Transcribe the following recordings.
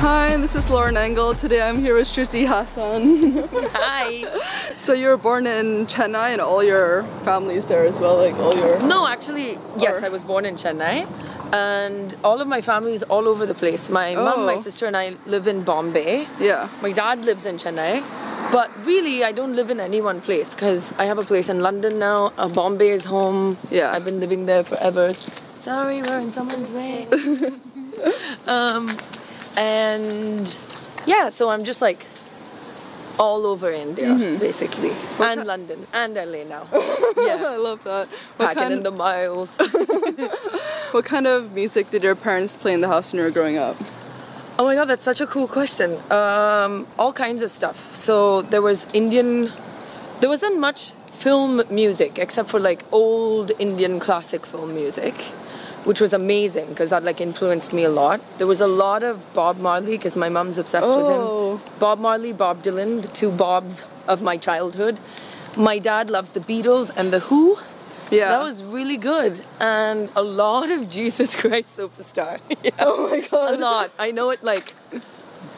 Hi, this is Lauren Engel. Today I'm here with Shruti Haasan. Hi. so you were born in Chennai and all your families there as well, like all your No, actually, yes, Or- I was born in Chennai. And all of my family is all over the place. My mom, my Oh. sister, and I live in Bombay. Yeah. My dad lives in Chennai. But really, I don't live in any one place because I have a place in London now. Uh, Bombay is home. Yeah. I've been living there forever. Sorry, we're in someone's way. um, and yeah, so I'm just like all over India, Mm-hmm. basically. and London. And LA now. Yeah, I love that. What Packing kind, in the miles. what kind of music did your parents play in the house when you were growing up? Oh my god, that's such a cool question. Um, all kinds of stuff. So there was Indian. There wasn't much film music except for like old Indian classic film music, which was amazing because that like influenced me a lot. There was a lot of Bob Marley because my mom's obsessed with Oh. him. Bob Marley, Bob Dylan, the two Bobs of my childhood. My dad loves the Beatles and the Who. Yeah. So that was really good. And a lot of Jesus Christ Superstar. yeah. Oh my god. A lot. I know it like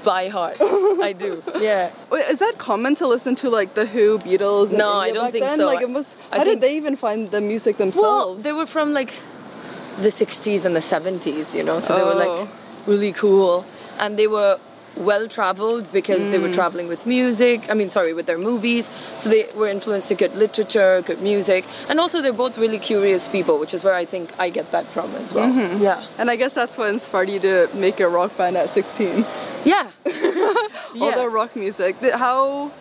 by heart. I do. Yeah. Wait, is that common to listen to like the Who, Beatles? No, I don't back think then? so. Like it was. I How think- did they even find the music Well, themselves? they were from like the 60s and the 70s, you know, so they were Oh. like really cool. And they were well traveled because they Mm. were traveling with music. I mean, sorry, with their movies. So they were influenced to good literature, good music. And also, they're both really curious people, which is where I think I get that from as well. Mm-hmm. Yeah. and I guess that's what inspired you to make a rock band at 16. Yeah. All yeah. the rock music. How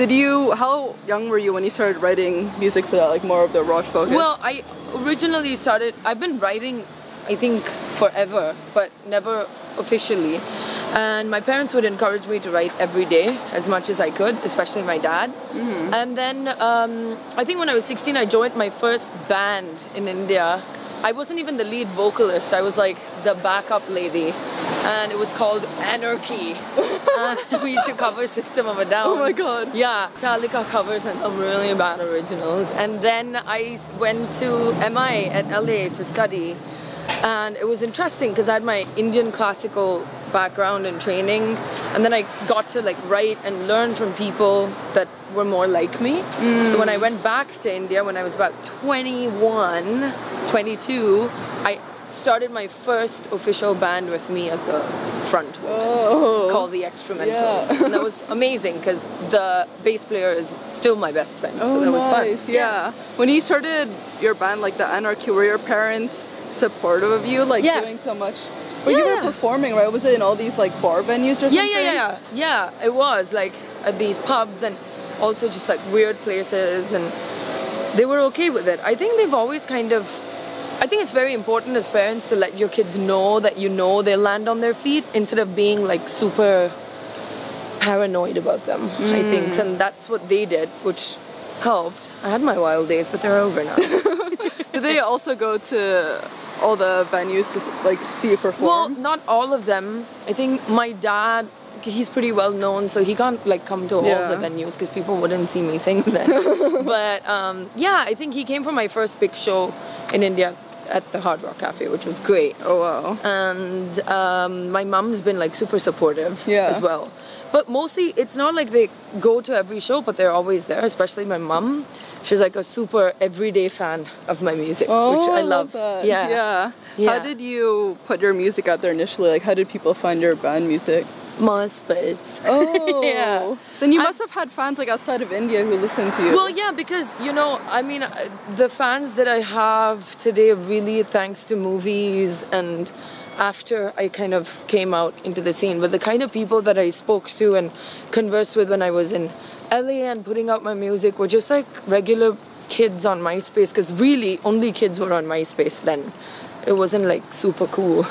did you? How young were you when you started writing music for that? Like more of the rock focus. Well, I originally started, I've been writing, I think, forever, but never officially. And my parents would encourage me to write every day as much as I could, especially my dad. And then um, I think when I was 16, I joined my first band in India. I wasn't even the lead vocalist, I was like the backup lady. And it was called Anarchy. and uh, we used to cover System of a Down. Oh my God. Yeah, Talika covers and some really bad originals. And then I went to MI at LA to study. And it was interesting because I had my Indian classical background and training. And then I got to like write and learn from people that were more like me. So when I mm. went back to India when I was about 21, 22, I started my first official band with me as the front woman oh. called the Extramentals. Yeah. and that was amazing because the bass player is still my best friend. Oh, so that was oh, nice. fun. Yeah. When you started your band, like the Anarchy, were your parents supportive of you, like Yeah. doing so much? But you were performing, right? Was it in all these like bar venues or something? Yeah, yeah, yeah, yeah. Yeah, it was like at these pubs and also just like weird places and they were okay with it. I think they've always kind of I think it's very important as parents to let your kids know that you know they'll land on their feet instead of being like super paranoid about them. I Mm. think and that's what they did, which helped. I had my wild days, but they're over now. Did they also go to all the venues to like see you perform? Well, not all of them. I think my dad, he's pretty well known, so he can't like come to all Yeah. the venues because people wouldn't see me sing then. but um, yeah, I think he came for my first big show in India at the Hard Rock Cafe, which was great. oh wow. And um, my mom's been like super supportive Yeah. as well. But mostly, it's not like they go to every show, but they're always there. Especially my mom. She's like a super everyday fan of my music, which I love. that. Yeah. yeah. Yeah. How did you put your music out there initially? Like, how did people find your band music? MySpace. Oh, Yeah. Then you I- must have had fans like outside of India who listen to you. Well, yeah, because you know, I mean, uh, the fans that I have today are really thanks to movies and after I kind of came out into the scene. But the kind of people that I spoke to and conversed with when I was in LA and putting out my music were just like regular kids on MySpace. Because really, only kids were on MySpace then. It wasn't like super cool,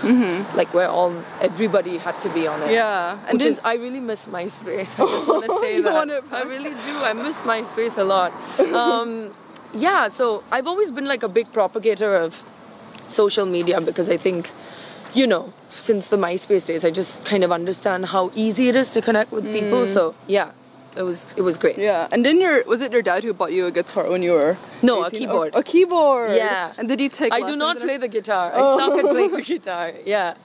like where all everybody had to be on it. Yeah, and which is I really miss MySpace. I just want to say that I really do. I miss MySpace a lot. Um, yeah, so I've always been like a big propagator of social media because I think, you know, since the MySpace days, I just kind of understand how easy it is to connect with people. So yeah, it was it was great. Yeah, and then your was it your dad who bought you a guitar when you were? No, a keyboard. Oh, a keyboard. Yeah. And did you take? I do not play the guitar. Oh. I suck at playing the guitar. Yeah.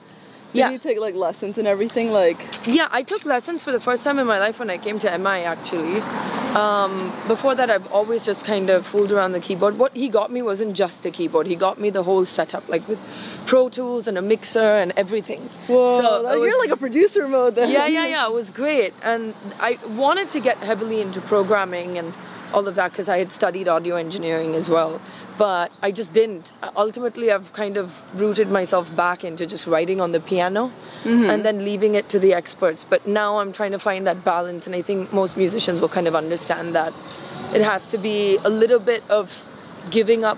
Did yeah. you take like lessons and everything? Like, Yeah, I took lessons for the first time in my life when I came to MI actually. Um, before that, I've always just kind of fooled around the keyboard. What he got me wasn't just a keyboard, he got me the whole setup, like with Pro Tools and a mixer and everything. whoa, So you're was- like a producer mode then. yeah, yeah, yeah. It was great, and I wanted to get heavily into programming and all of that because I had studied audio engineering as well. But I just didn't. Ultimately, I've kind of rooted myself back into just writing on the piano mm-hmm. and then leaving it to the experts. But now I'm trying to find that balance, and I think most musicians will kind of understand that it has to be a little bit of giving up.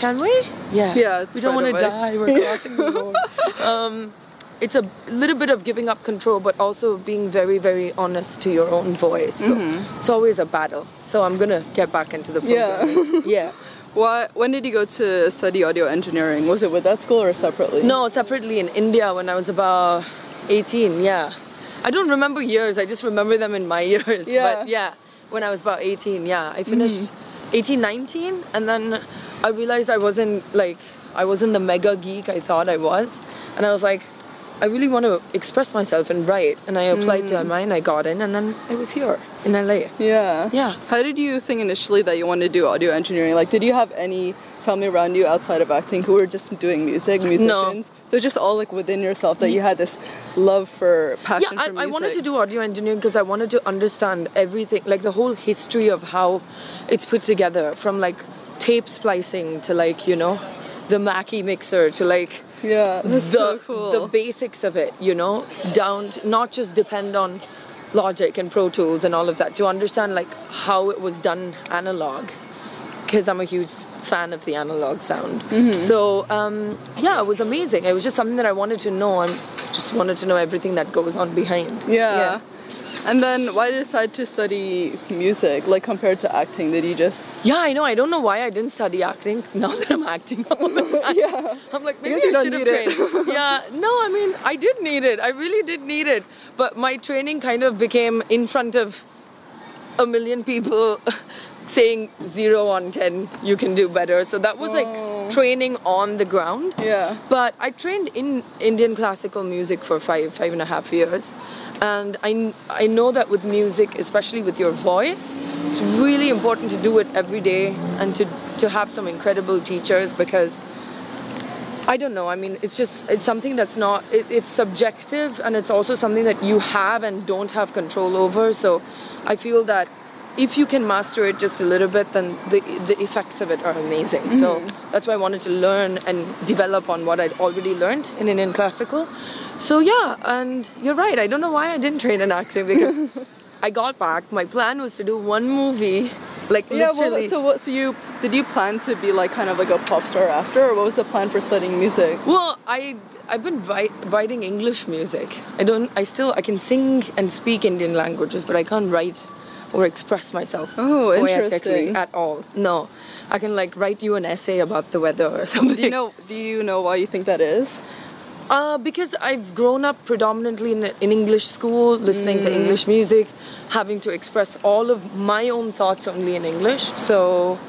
Can we? Yeah. Yeah, it's we don't want to die. We're crossing the road. Um, it's a little bit of giving up control, but also being very, very honest to your own voice. So it's always a battle. So I'm gonna get back into the Yeah. yeah. Why? When did you go to study audio engineering? Was it with that school or separately? No, separately in India when I was about 18. Yeah. I don't remember years. I just remember them in my years. Yeah. But yeah, when I was about 18. Yeah, I finished 18, 19, and then I realized I wasn't like I wasn't the mega geek I thought I was, and I was like. I really want to express myself and write, and I applied to mm. MI and I got in, and then I was here in LA. Yeah. Yeah. How did you think initially that you wanted to do audio engineering? Like, did you have any family around you outside of acting who were just doing music, musicians? No. So just all like within yourself that you had this love for passion yeah, I, for I wanted to do audio engineering because I wanted to understand everything, like the whole history of how it's put together, from like tape splicing to like you know, the Mackie mixer to like Yeah, the so cool. the basics of it, you know, down to not just depend on Logic and Pro Tools and all of that to understand like how it was done analog. Because I'm a huge fan of the analog sound. Mm-hmm. So um, yeah, it was amazing. It was just something that I wanted to know. I just wanted to know everything that goes on behind. yeah. And then why did you decide to study music? Like compared to acting, did you just Yeah, I know. I don't know why I didn't study acting. Now that I'm acting all the time, Yeah. I'm like maybe I should have trained. yeah, no, I mean I did need it. I really did need it. But my training kind of became in front of a million people saying zero on ten, you can do better. So that was Oh. like training on the ground. Yeah. But I trained in Indian classical music for five, five and a half years. And I, I know that with music, especially with your voice, it's really important to do it every day and to, to have some incredible teachers because I don't know. I mean, it's just it's something that's not. It, it's subjective, and it's also something that you have and don't have control over. So, I feel that if you can master it just a little bit, then the the effects of it are amazing. So mm-hmm. that's why I wanted to learn and develop on what I'd already learned in Indian classical. So yeah, and you're right. I don't know why I didn't train in acting because I got back. My plan was to do one movie, like Yeah, literally. well, so what? So you did you plan to be like kind of like a pop star after, or what was the plan for studying music? Well, I I've been write, writing English music. I don't. I still I can sing and speak Indian languages, but I can't write or express myself. Oh, poetically interesting. At all? No, I can like write you an essay about the weather or something. Do you know? Do you know why you think that is? Uh, because I've grown up predominantly in, in English school, listening to English music, having to express all of my own thoughts only in English. So,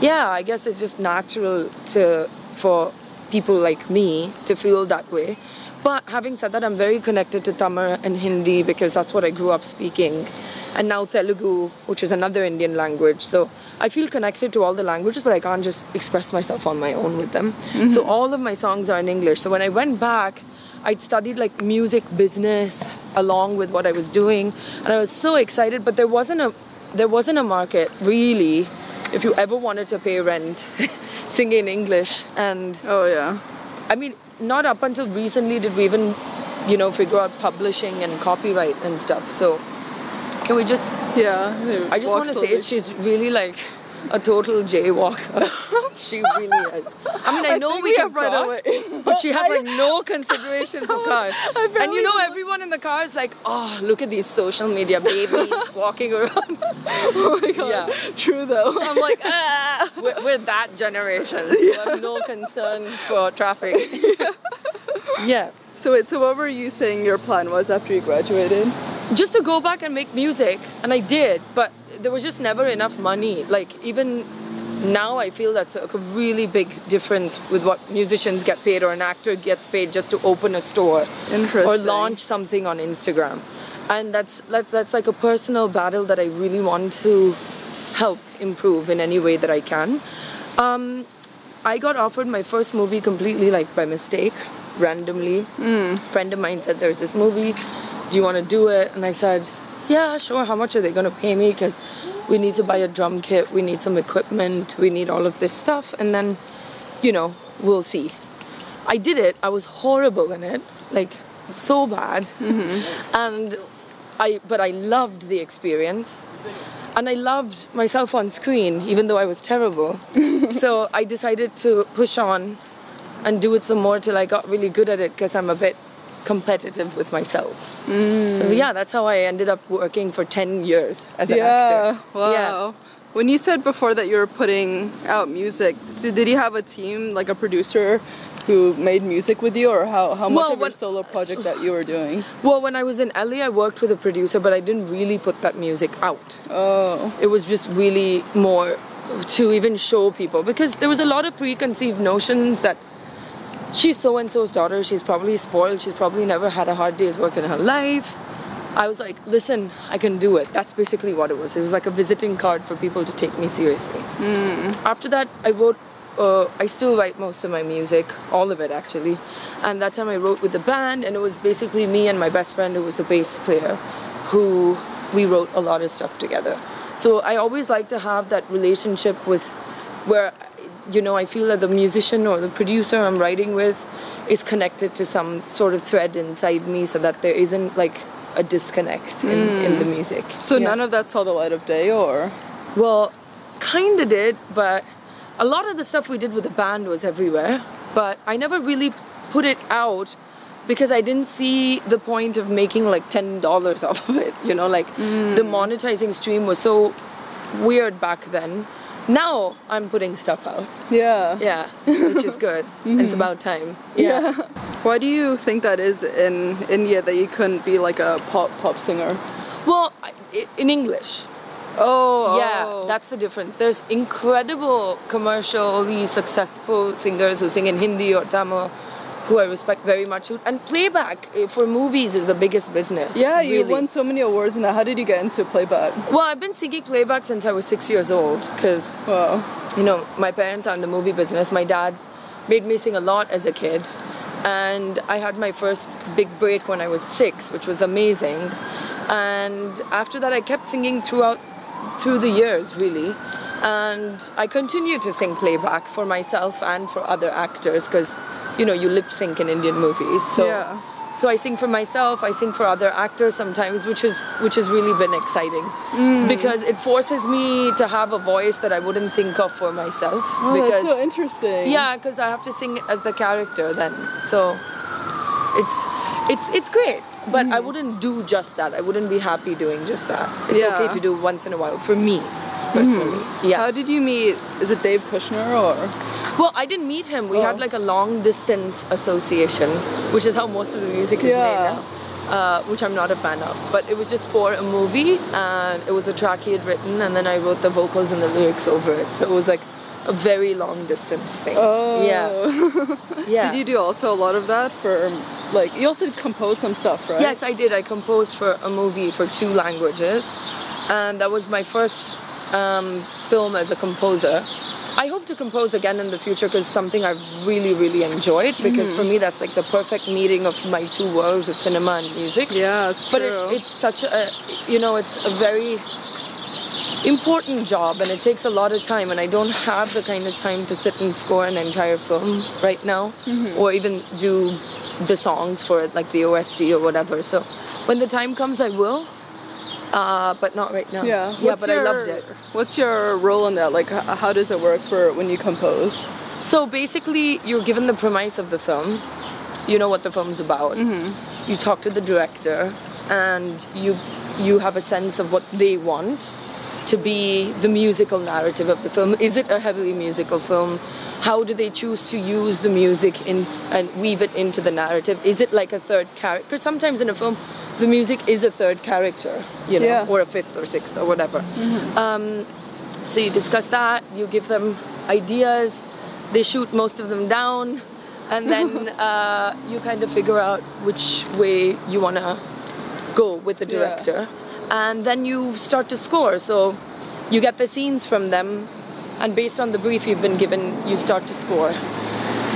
yeah, I guess it's just natural to for people like me to feel that way. But having said that, I'm very connected to Tamil and Hindi because that's what I grew up speaking. And now Telugu, which is another Indian language. So I feel connected to all the languages, but I can't just express myself on my own with them. So mm-hmm. all of my songs are in English. So when I went back, I'd studied like music business along with what I was doing, and I was so excited. But there wasn't a there wasn't a market really. If you ever wanted to pay rent, sing in English, and Oh yeah. I mean, not up until recently did we even, you know, figure out publishing and copyright and stuff. So, can we just? Yeah. I just want to say it. She's really like a total jaywalker. She really is. I mean, I, I know we, we can cross, away. but she has like no consideration for cars. And you know, everyone in the car is like, "Oh, look at these social media babies walking around." oh my god. Yeah. True though. I'm like, ah. We're, we're that generation. We have no concern for traffic. yeah. So wait, so what were you saying your plan was after you graduated? Just to go back and make music and i did but there was just never enough money. Like even now i feel that's a really big difference with what musicians get paid or an actor gets paid just to open a store or launch something on instagram. And that's that, that's like a personal battle that i really want to help improve in any way that i can. Um, i got offered my first movie completely like by mistake randomly. Friend of mine said there's this movie do you want to do it? And i said yeah sure how much are they going to pay me? Because we need to buy a drum kit we need some equipment we need all of this stuff and then you know we'll see. I did it i was horrible in it like so bad. Mm-hmm. And i but i loved the experience. And i loved myself on screen even though i was terrible. So i decided to push on and do it some more till I got really good at it because I'm a bit competitive with myself. Mm. So yeah, that's how I ended up working for 10 years as an yeah. actor. Wow. Yeah. When you said before that you were putting out music, so did you have a team, like a producer, who made music with you, or how, how much Well, of your solo project that you were doing? Well, when I was in LA, I worked with a producer, but I didn't really put that music out. Oh. It was just really more to even show people because there was a lot of preconceived notions that she's so and so's daughter, she's probably spoiled, she's probably never had a hard day's work in her life. I was like, listen, I can do it. That's basically what it was. It was like a visiting card for people to take me seriously. After that, I wrote, uh, I still write most of my music, all of it actually. And that time I wrote with the band, and it was basically me and my best friend, who was the bass player, who we wrote a lot of stuff together. So I always like to have that relationship with where, you know, I feel that the musician or the producer I'm writing with is connected to some sort of thread inside me so that there isn't like a disconnect in, in the hmm. music. So Yeah. none of that saw the light of day, or? Well, kind of did, but a lot of the stuff we did with the band was everywhere. But I never really put it out because I didn't see the point of making like ten dollars off of it. You know, like the hmm. monetizing stream was so weird back then. Now I'm putting stuff out. Yeah. Yeah, which is good. Mm-hmm. It's about time. Yeah. Why do you think that is in India that you couldn't be like a pop pop singer? Well, in English. Oh. Yeah, oh. that's the difference. There's incredible commercially successful singers who sing in Hindi or Tamil who I respect very much. And playback eh, for movies is the biggest business. Yeah, you really. won so many awards in that. How did you get into playback? Well, I've been singing playback since I was six years old because, Wow. you know, my parents are in the movie business. My dad made me sing a lot as a kid. And I had my first big break when I was six, which was amazing. And after that, I kept singing throughout, through the years, really. And I continue to sing playback for myself and for other actors because, you know, you lip sync in Indian movies. So, Yeah. so I sing for myself. I sing for other actors sometimes, which is which has really been exciting mm. because it forces me to have a voice that I wouldn't think of for myself. Oh, because that's so interesting. yeah, because I have to sing as the character then. So it's it's it's great, but I wouldn't do just that. I wouldn't be happy doing just that. It's Yeah. okay to do once in a while for me personally. Yeah. How did you meet? Is it Dave Kushner or? Well, I didn't meet him. We Oh. had like a long distance association, which is how most of the music is Yeah. made now. Uh, which I'm not a fan of, but it was just for a movie, and it was a track he had written, and then I wrote the vocals and the lyrics over it. So it was like a very long distance thing. Oh. Yeah. Yeah. Did you do also a lot of that for like? You also composed some stuff, right? Yes, I did. I composed for a movie for two languages, and that was my first um, film as a composer. I hope to compose again in the future because something I've really, really enjoyed. Because for me, that's like the perfect meeting of my two worlds of cinema and music. Yeah, it's But true. it, it's such a, you know, it's a very important job and it takes a lot of time and I don't have the kind of time to sit and score an entire film right now Mm-hmm. or even do the songs for it like the OST or whatever. So when the time comes I will. Uh, but not right now. Yeah. yeah, but I loved it. What's your role in that? Like, how does it work for when you compose? So basically, you're given the premise of the film. You know what the film's about. Mm-hmm. You talk to the director, and you you have a sense of what they want to be the musical narrative of the film. Is it a heavily musical film? How do they choose to use the music in and weave it into the narrative? Is it like a third character? Sometimes in a film, the music is a third character, you know, Yeah. or a fifth or sixth or whatever. Um, so you discuss that, you give them ideas, they shoot most of them down, and then uh, you kind of figure out which way you want to go with the Yeah. director. And then you start to score. So you get the scenes from them, and based on the brief you've been given, you start to score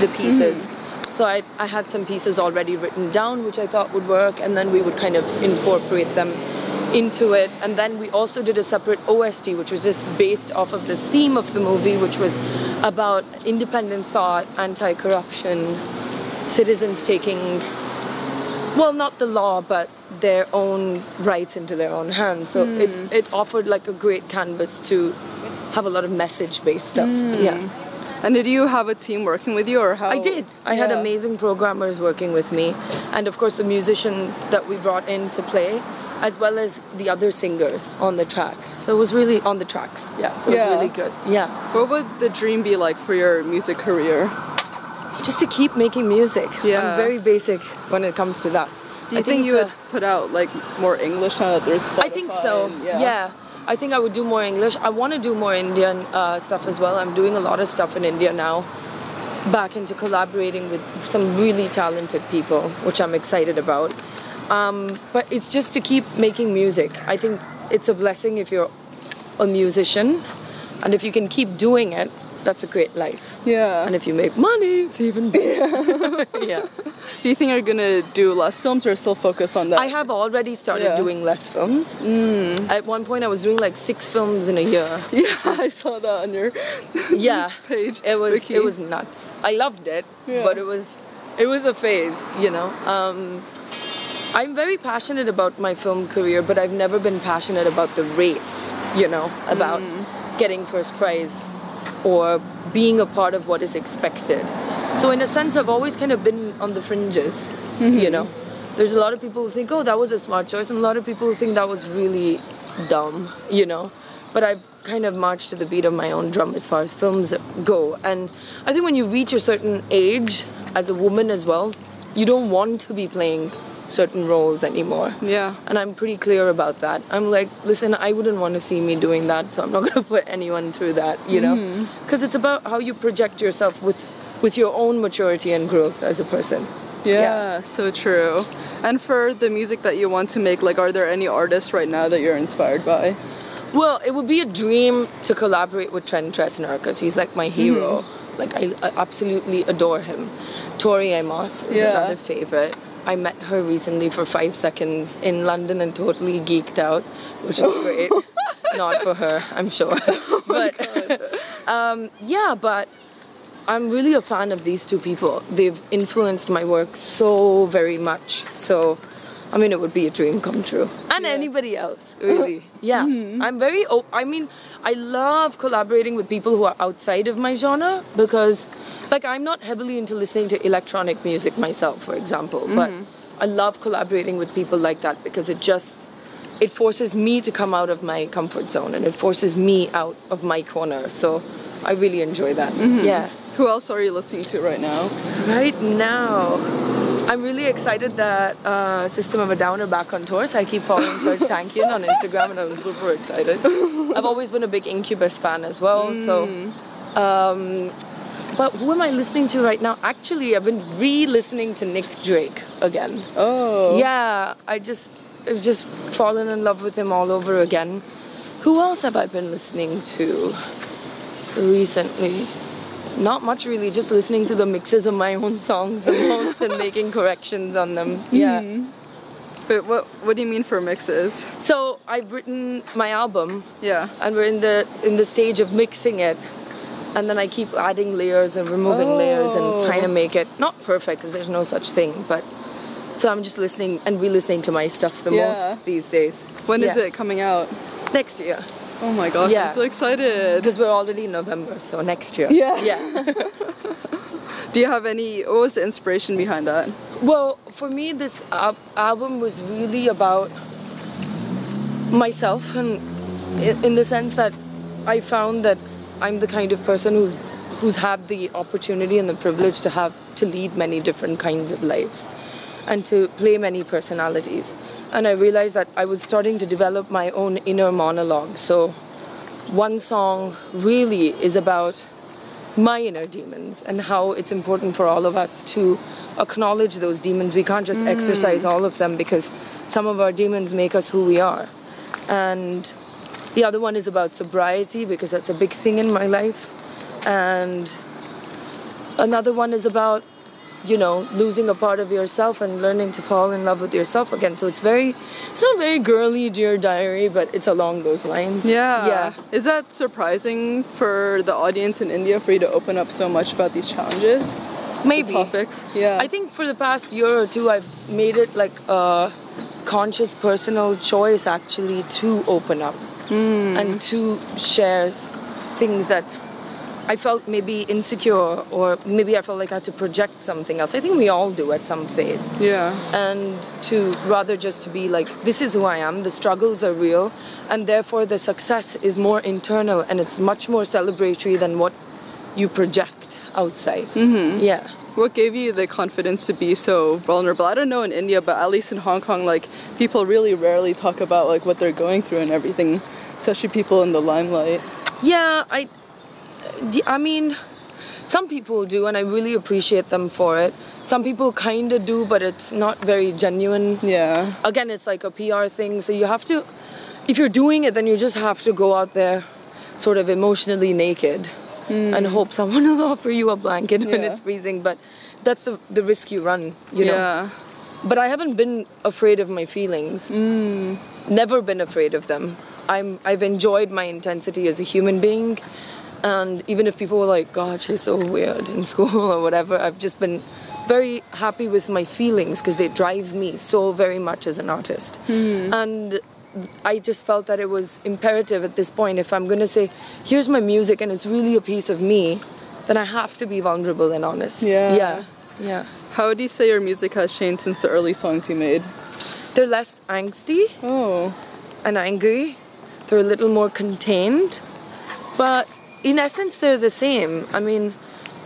the pieces. So I, I had some pieces already written down, which I thought would work, and then we would kind of incorporate them into it. And then we also did a separate OST, which was just based off of the theme of the movie, which was about independent thought, anti corruption, citizens taking, well, not the law, but their own rights into their own hands. So it, hmm. it offered like a great canvas to have a lot of message based stuff. Hmm. Yeah. And did you have a team working with you, or how? I did. I had amazing programmers working with me, and of course the musicians that we brought in to play, as well as the other singers on the track. So it was really on the tracks. Yeah, so it was really good. Yeah, What would the dream be like for your music career? just to keep making music. Yeah. I'm very basic when it comes to that. Do you I think, it's you would put out like more English now that there's Spotify? I think so. and- Yeah. I think I would do more English. I want to do more Indian uh, stuff as well. I'm doing a lot of stuff in India now. Back into collaborating with some really talented people, which I'm excited about. Um, but it's just to keep making music. I think it's a blessing if you're a musician, and if you can keep doing it, that's a great life. Yeah. And if you make money, it's even better. yeah. Do you think you're gonna do less films or still focus on that? I have already started Yeah. doing less films. At one point, I was doing like six films in a year. Yeah, I saw that on your yeah page. it was wiki. it was nuts i loved it Yeah. but it was it was a phase you know um, i'm very passionate about my film career but i've never been passionate about the race you know about Mm. getting first prize or being a part of what is expected so in a sense i've always kind of been on the fringes Mm-hmm. you know there's a lot of people who think oh that was a smart choice and a lot of people who think that was really dumb you know but I've kind of marched to the beat of my own drum as far as films go. And I think when you reach a certain age, as a woman as well, you don't want to be playing certain roles anymore. Yeah. And I'm pretty clear about that. I'm like, listen, I wouldn't want to see me doing that, so I'm not going to put anyone through that, you know? Mm-hmm. Because it's about how you project yourself with, with your own maturity and growth as a person. Yeah, yeah, so true. And for the music that you want to make, like, are there any artists right now that you're inspired by? Well, it would be a dream to collaborate with Trent Reznor because he's like my hero. Mm-hmm. Like I, I absolutely adore him. Tori Amos is Yeah. another favorite. I met her recently for five seconds in London and totally geeked out, which was great. Not for her, I'm sure. but um, yeah, but I'm really a fan of these two people. They've influenced my work so very much. So, I mean, it would be a dream come true. And Yeah. anybody else, really. Yeah. I'm very, op- I mean, I love collaborating with people who are outside of my genre because, like, I'm not heavily into listening to electronic music myself, for example, but I love collaborating with people like that because it just, it forces me to come out of my comfort zone and it forces me out of my corner. So I really enjoy that. Yeah. Who else are you listening to right now? Right now, I'm really excited that uh, System of a Down are back on tour. So I keep following Serge Tankian on Instagram, and I'm super excited. I've always been a big Incubus fan as well. So, um, but who am I listening to right now? Actually, I've been re-listening to Nick Drake again. Oh. Yeah, I just I've just fallen in love with him all over again. Who else have I been listening to recently? Not much really, just listening to the mixes of my own songs the most and making corrections on them. Hmm. Yeah. But what what do you mean for mixes? So I've written my album Yeah. and we're in the in the stage of mixing it and then I keep adding layers and removing layers and Oh. trying to make it not perfect because there's no such thing, but so I'm just listening and re-listening to my stuff the Yeah. most these days. When is Yeah. it coming out? Next year. Oh my gosh, Yeah. I'm so excited. Because we're already in November, so next year. Yeah. Yeah. Do you have any, what was the inspiration behind that? Well, for me, this al- album was really about myself, and in the sense that I found that I'm the kind of person who's who's had the opportunity and the privilege to have to lead many different kinds of lives, and to play many personalities. And I realized that I was starting to develop my own inner monologue. So, one song really is about my inner demons and how it's important for all of us to acknowledge those demons. We can't just mm. exercise all of them because some of our demons make us who we are. And the other one is about sobriety because that's a big thing in my life. And another one is about you know losing a part of yourself and learning to fall in love with yourself again so it's very it's not very girly dear diary but it's along those lines Yeah. yeah Is that surprising for the audience in India for you to open up so much about these challenges? maybe Topics? Yeah. I think for the past year or two, I've made it like a conscious personal choice actually to open up and to share things that I felt maybe insecure or maybe I felt like I had to project something else. I think we all do at some phase. Yeah. And to rather just to be like, this is who I am, the struggles are real, and therefore the success is more internal and it's much more celebratory than what you project outside. Mm-hmm. Yeah. What gave you the confidence to be so vulnerable? I don't know in India, but at least in Hong Kong, like people really rarely talk about like what they're going through and everything, especially people in the limelight. Yeah, I, I mean, some people do, and I really appreciate them for it. Some people kind of do, but it's not very genuine. Yeah. Again, it's like a PR thing, so you have to, if you're doing it, then you just have to go out there sort of emotionally naked and hope someone will offer you a blanket when it's freezing. But that's the, the risk you run, you know. yeah. But I haven't been afraid of my feelings. Hmm. Never been afraid of them. I'm I've enjoyed my intensity as a human being, and even if people were like, "God, she's so weird in school" or whatever, I've just been very happy with my feelings because they drive me so very much as an artist. Hmm. And I just felt that it was imperative at this point if I'm going to say, "Here's my music," and it's really a piece of me, then I have to be vulnerable and honest. Yeah. Yeah. Yeah. How would you say your music has changed since the early songs you made? They're less angsty Oh. and angry. They're a little more contained. But in essence, they're the same. I mean,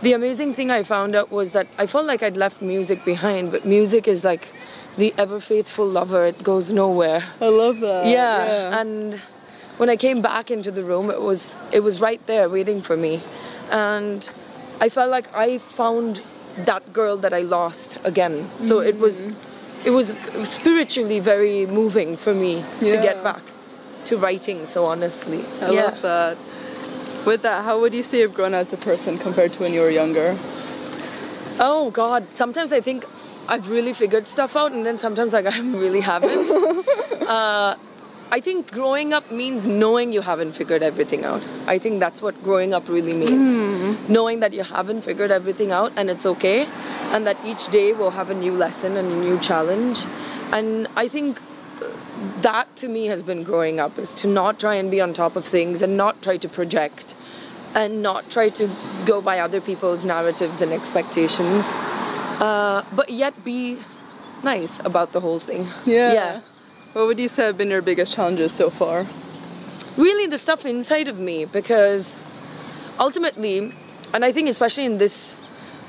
the amazing thing I found out was that I felt like I'd left music behind, but music is like the ever faithful lover, it goes nowhere. I love that. yeah. And when I came back into the room, it was it was right there waiting for me, and I felt like I found that girl that I lost again. So it was mm-hmm. it was spiritually very moving for me to get back to writing so honestly. I yeah. love that. With that, how would you say you've grown as a person compared to when you were younger? Oh God! Sometimes I think I've really figured stuff out, and then sometimes like I really haven't. uh, I think growing up means knowing you haven't figured everything out. I think that's what growing up really means. Knowing that you haven't figured everything out, and it's okay, and that each day will have a new lesson and a new challenge. And I think that to me has been growing up is to not try and be on top of things and not try to project and not try to go by other people's narratives and expectations uh, but yet be nice about the whole thing Yeah. yeah What would you say have been your biggest challenges so far? really the stuff inside of me because ultimately and i think especially in this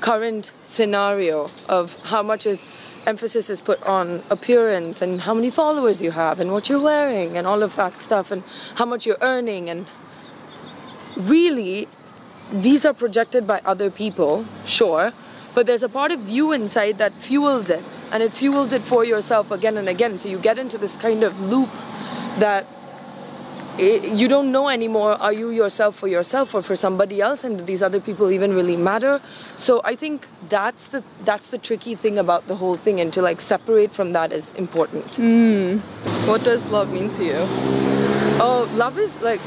current scenario of how much is emphasis is put on appearance and how many followers you have and what you're wearing and all of that stuff and how much you're earning and really these are projected by other people sure but there's a part of you inside that fuels it and it fuels it for yourself again and again. So you get into this kind of loop that it, you don't know anymore are you yourself for yourself or for somebody else and do these other people even really matter? So i think that's the that's the tricky thing about the whole thing and to like separate from that is important. Hmm. What does love mean to you? oh love is like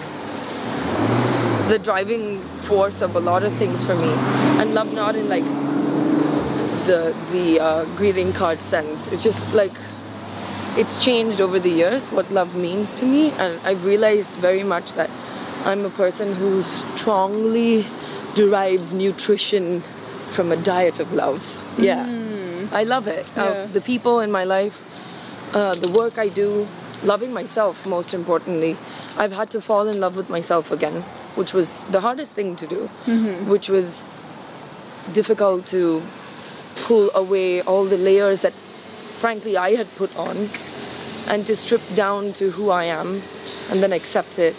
the driving force of a lot of things for me. And love not in like the the uh, greeting card sense it's just like it's changed over the years what love means to me, and I've realized very much that I'm a person who strongly derives nutrition from a diet of love. Yeah, I love it. Yeah. Uh, the people in my life, uh, the work I do, loving myself most importantly. I've had to fall in love with myself again, which was the hardest thing to do, which was difficult to pull away all the layers that frankly I had put on and to strip down to who I am and then accept it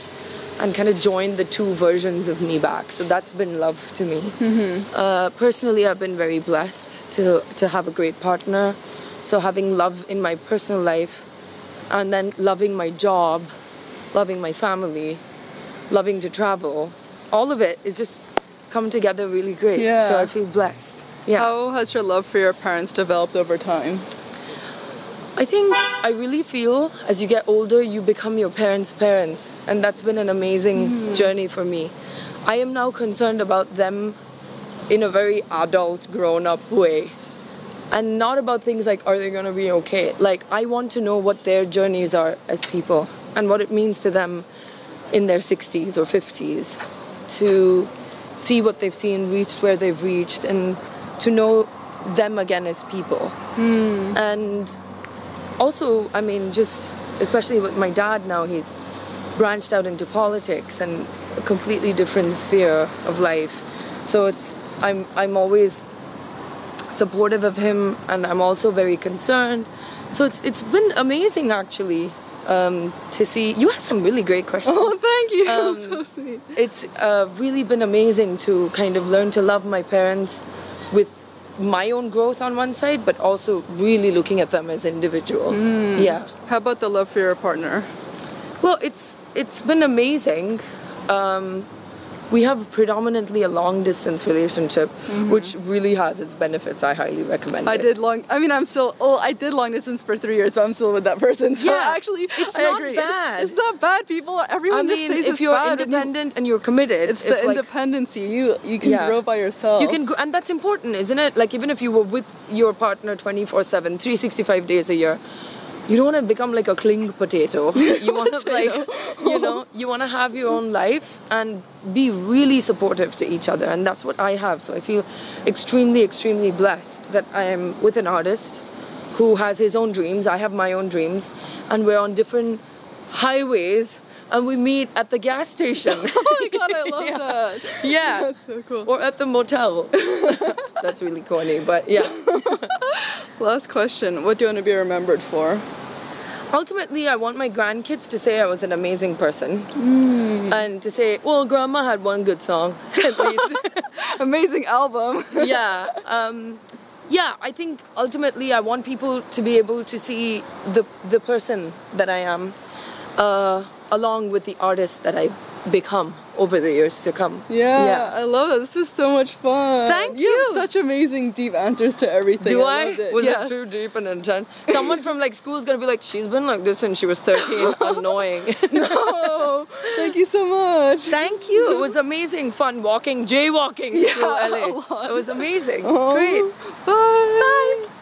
and kind of join the two versions of me back. So that's been love to me. Uh, personally, I've been very blessed to, to have a great partner. So having love in my personal life and then loving my job, loving my family, loving to travel, all of it is just come together really great. Yeah. So I feel blessed. Yeah. How has your love for your parents developed over time? I think I really feel as you get older, you become your parents' parents, and that's been an amazing hmm. journey for me. I am now concerned about them in a very adult, grown up way, and not about things like, are they gonna be okay? Like, I want to know what their journeys are as people and what it means to them in their 60s or 50s to see what they've seen, reached where they've reached, and to know them again as people. And also, I mean, just especially with my dad now, he's branched out into politics and a completely different sphere of life. So it's I'm I'm always supportive of him, and I'm also very concerned. So it's it's been amazing actually um, to see. You had some really great questions Oh, thank you. Um, so sweet. it's uh, really been amazing to kind of learn to love my parents with my own growth on one side, but also really looking at them as individuals. Yeah. How about the love for your partner? Well, it's it's been amazing. Um, we have predominantly a long distance relationship, mm-hmm. which really has its benefits. I highly recommend. It. I it. did long. I mean, I'm still. Oh, I did long distance for three years, but I'm still with that person. So Yeah, actually, it's I not agree. bad. It's not bad. People, everyone I just mean, says if it's you're bad. independent and you're committed, it's if, the like, independency. You you can Yeah. grow by yourself. You can, go, and that's important, isn't it? Like, even if you were with your partner 24 7, 365 days a year, you don't want to become like a cling potato. You want to, like, you know, you want to have your own life and be really supportive to each other. And that's what I have. So I feel extremely, extremely blessed that I am with an artist who has his own dreams. I have my own dreams. And we're on different highways and we meet at the gas station. Oh my god, I love Yeah. that. yeah. That's so cool. Or at the motel. That's really corny, but yeah. Last question. What do you want to be remembered for? Ultimately, I want my grandkids to say I was an amazing person. Hmm. And to say, well, grandma had one good song, at least. Amazing album. yeah. Um, yeah, I think ultimately I want people to be able to see the, the person that I am uh, along with the artist that I've become over the years to come. Yeah, yeah. I love it. This was so much fun. Thank You have such amazing deep answers to everything. Do I? I? it. Was Yes. it too deep and intense? Someone from like school is gonna be like, she's been like this since she was 13. Annoying. no. thank you so much. Thank you. It was amazing fun walking, jaywalking Yeah, through LA. It was amazing. Oh, Great. Bye. Bye.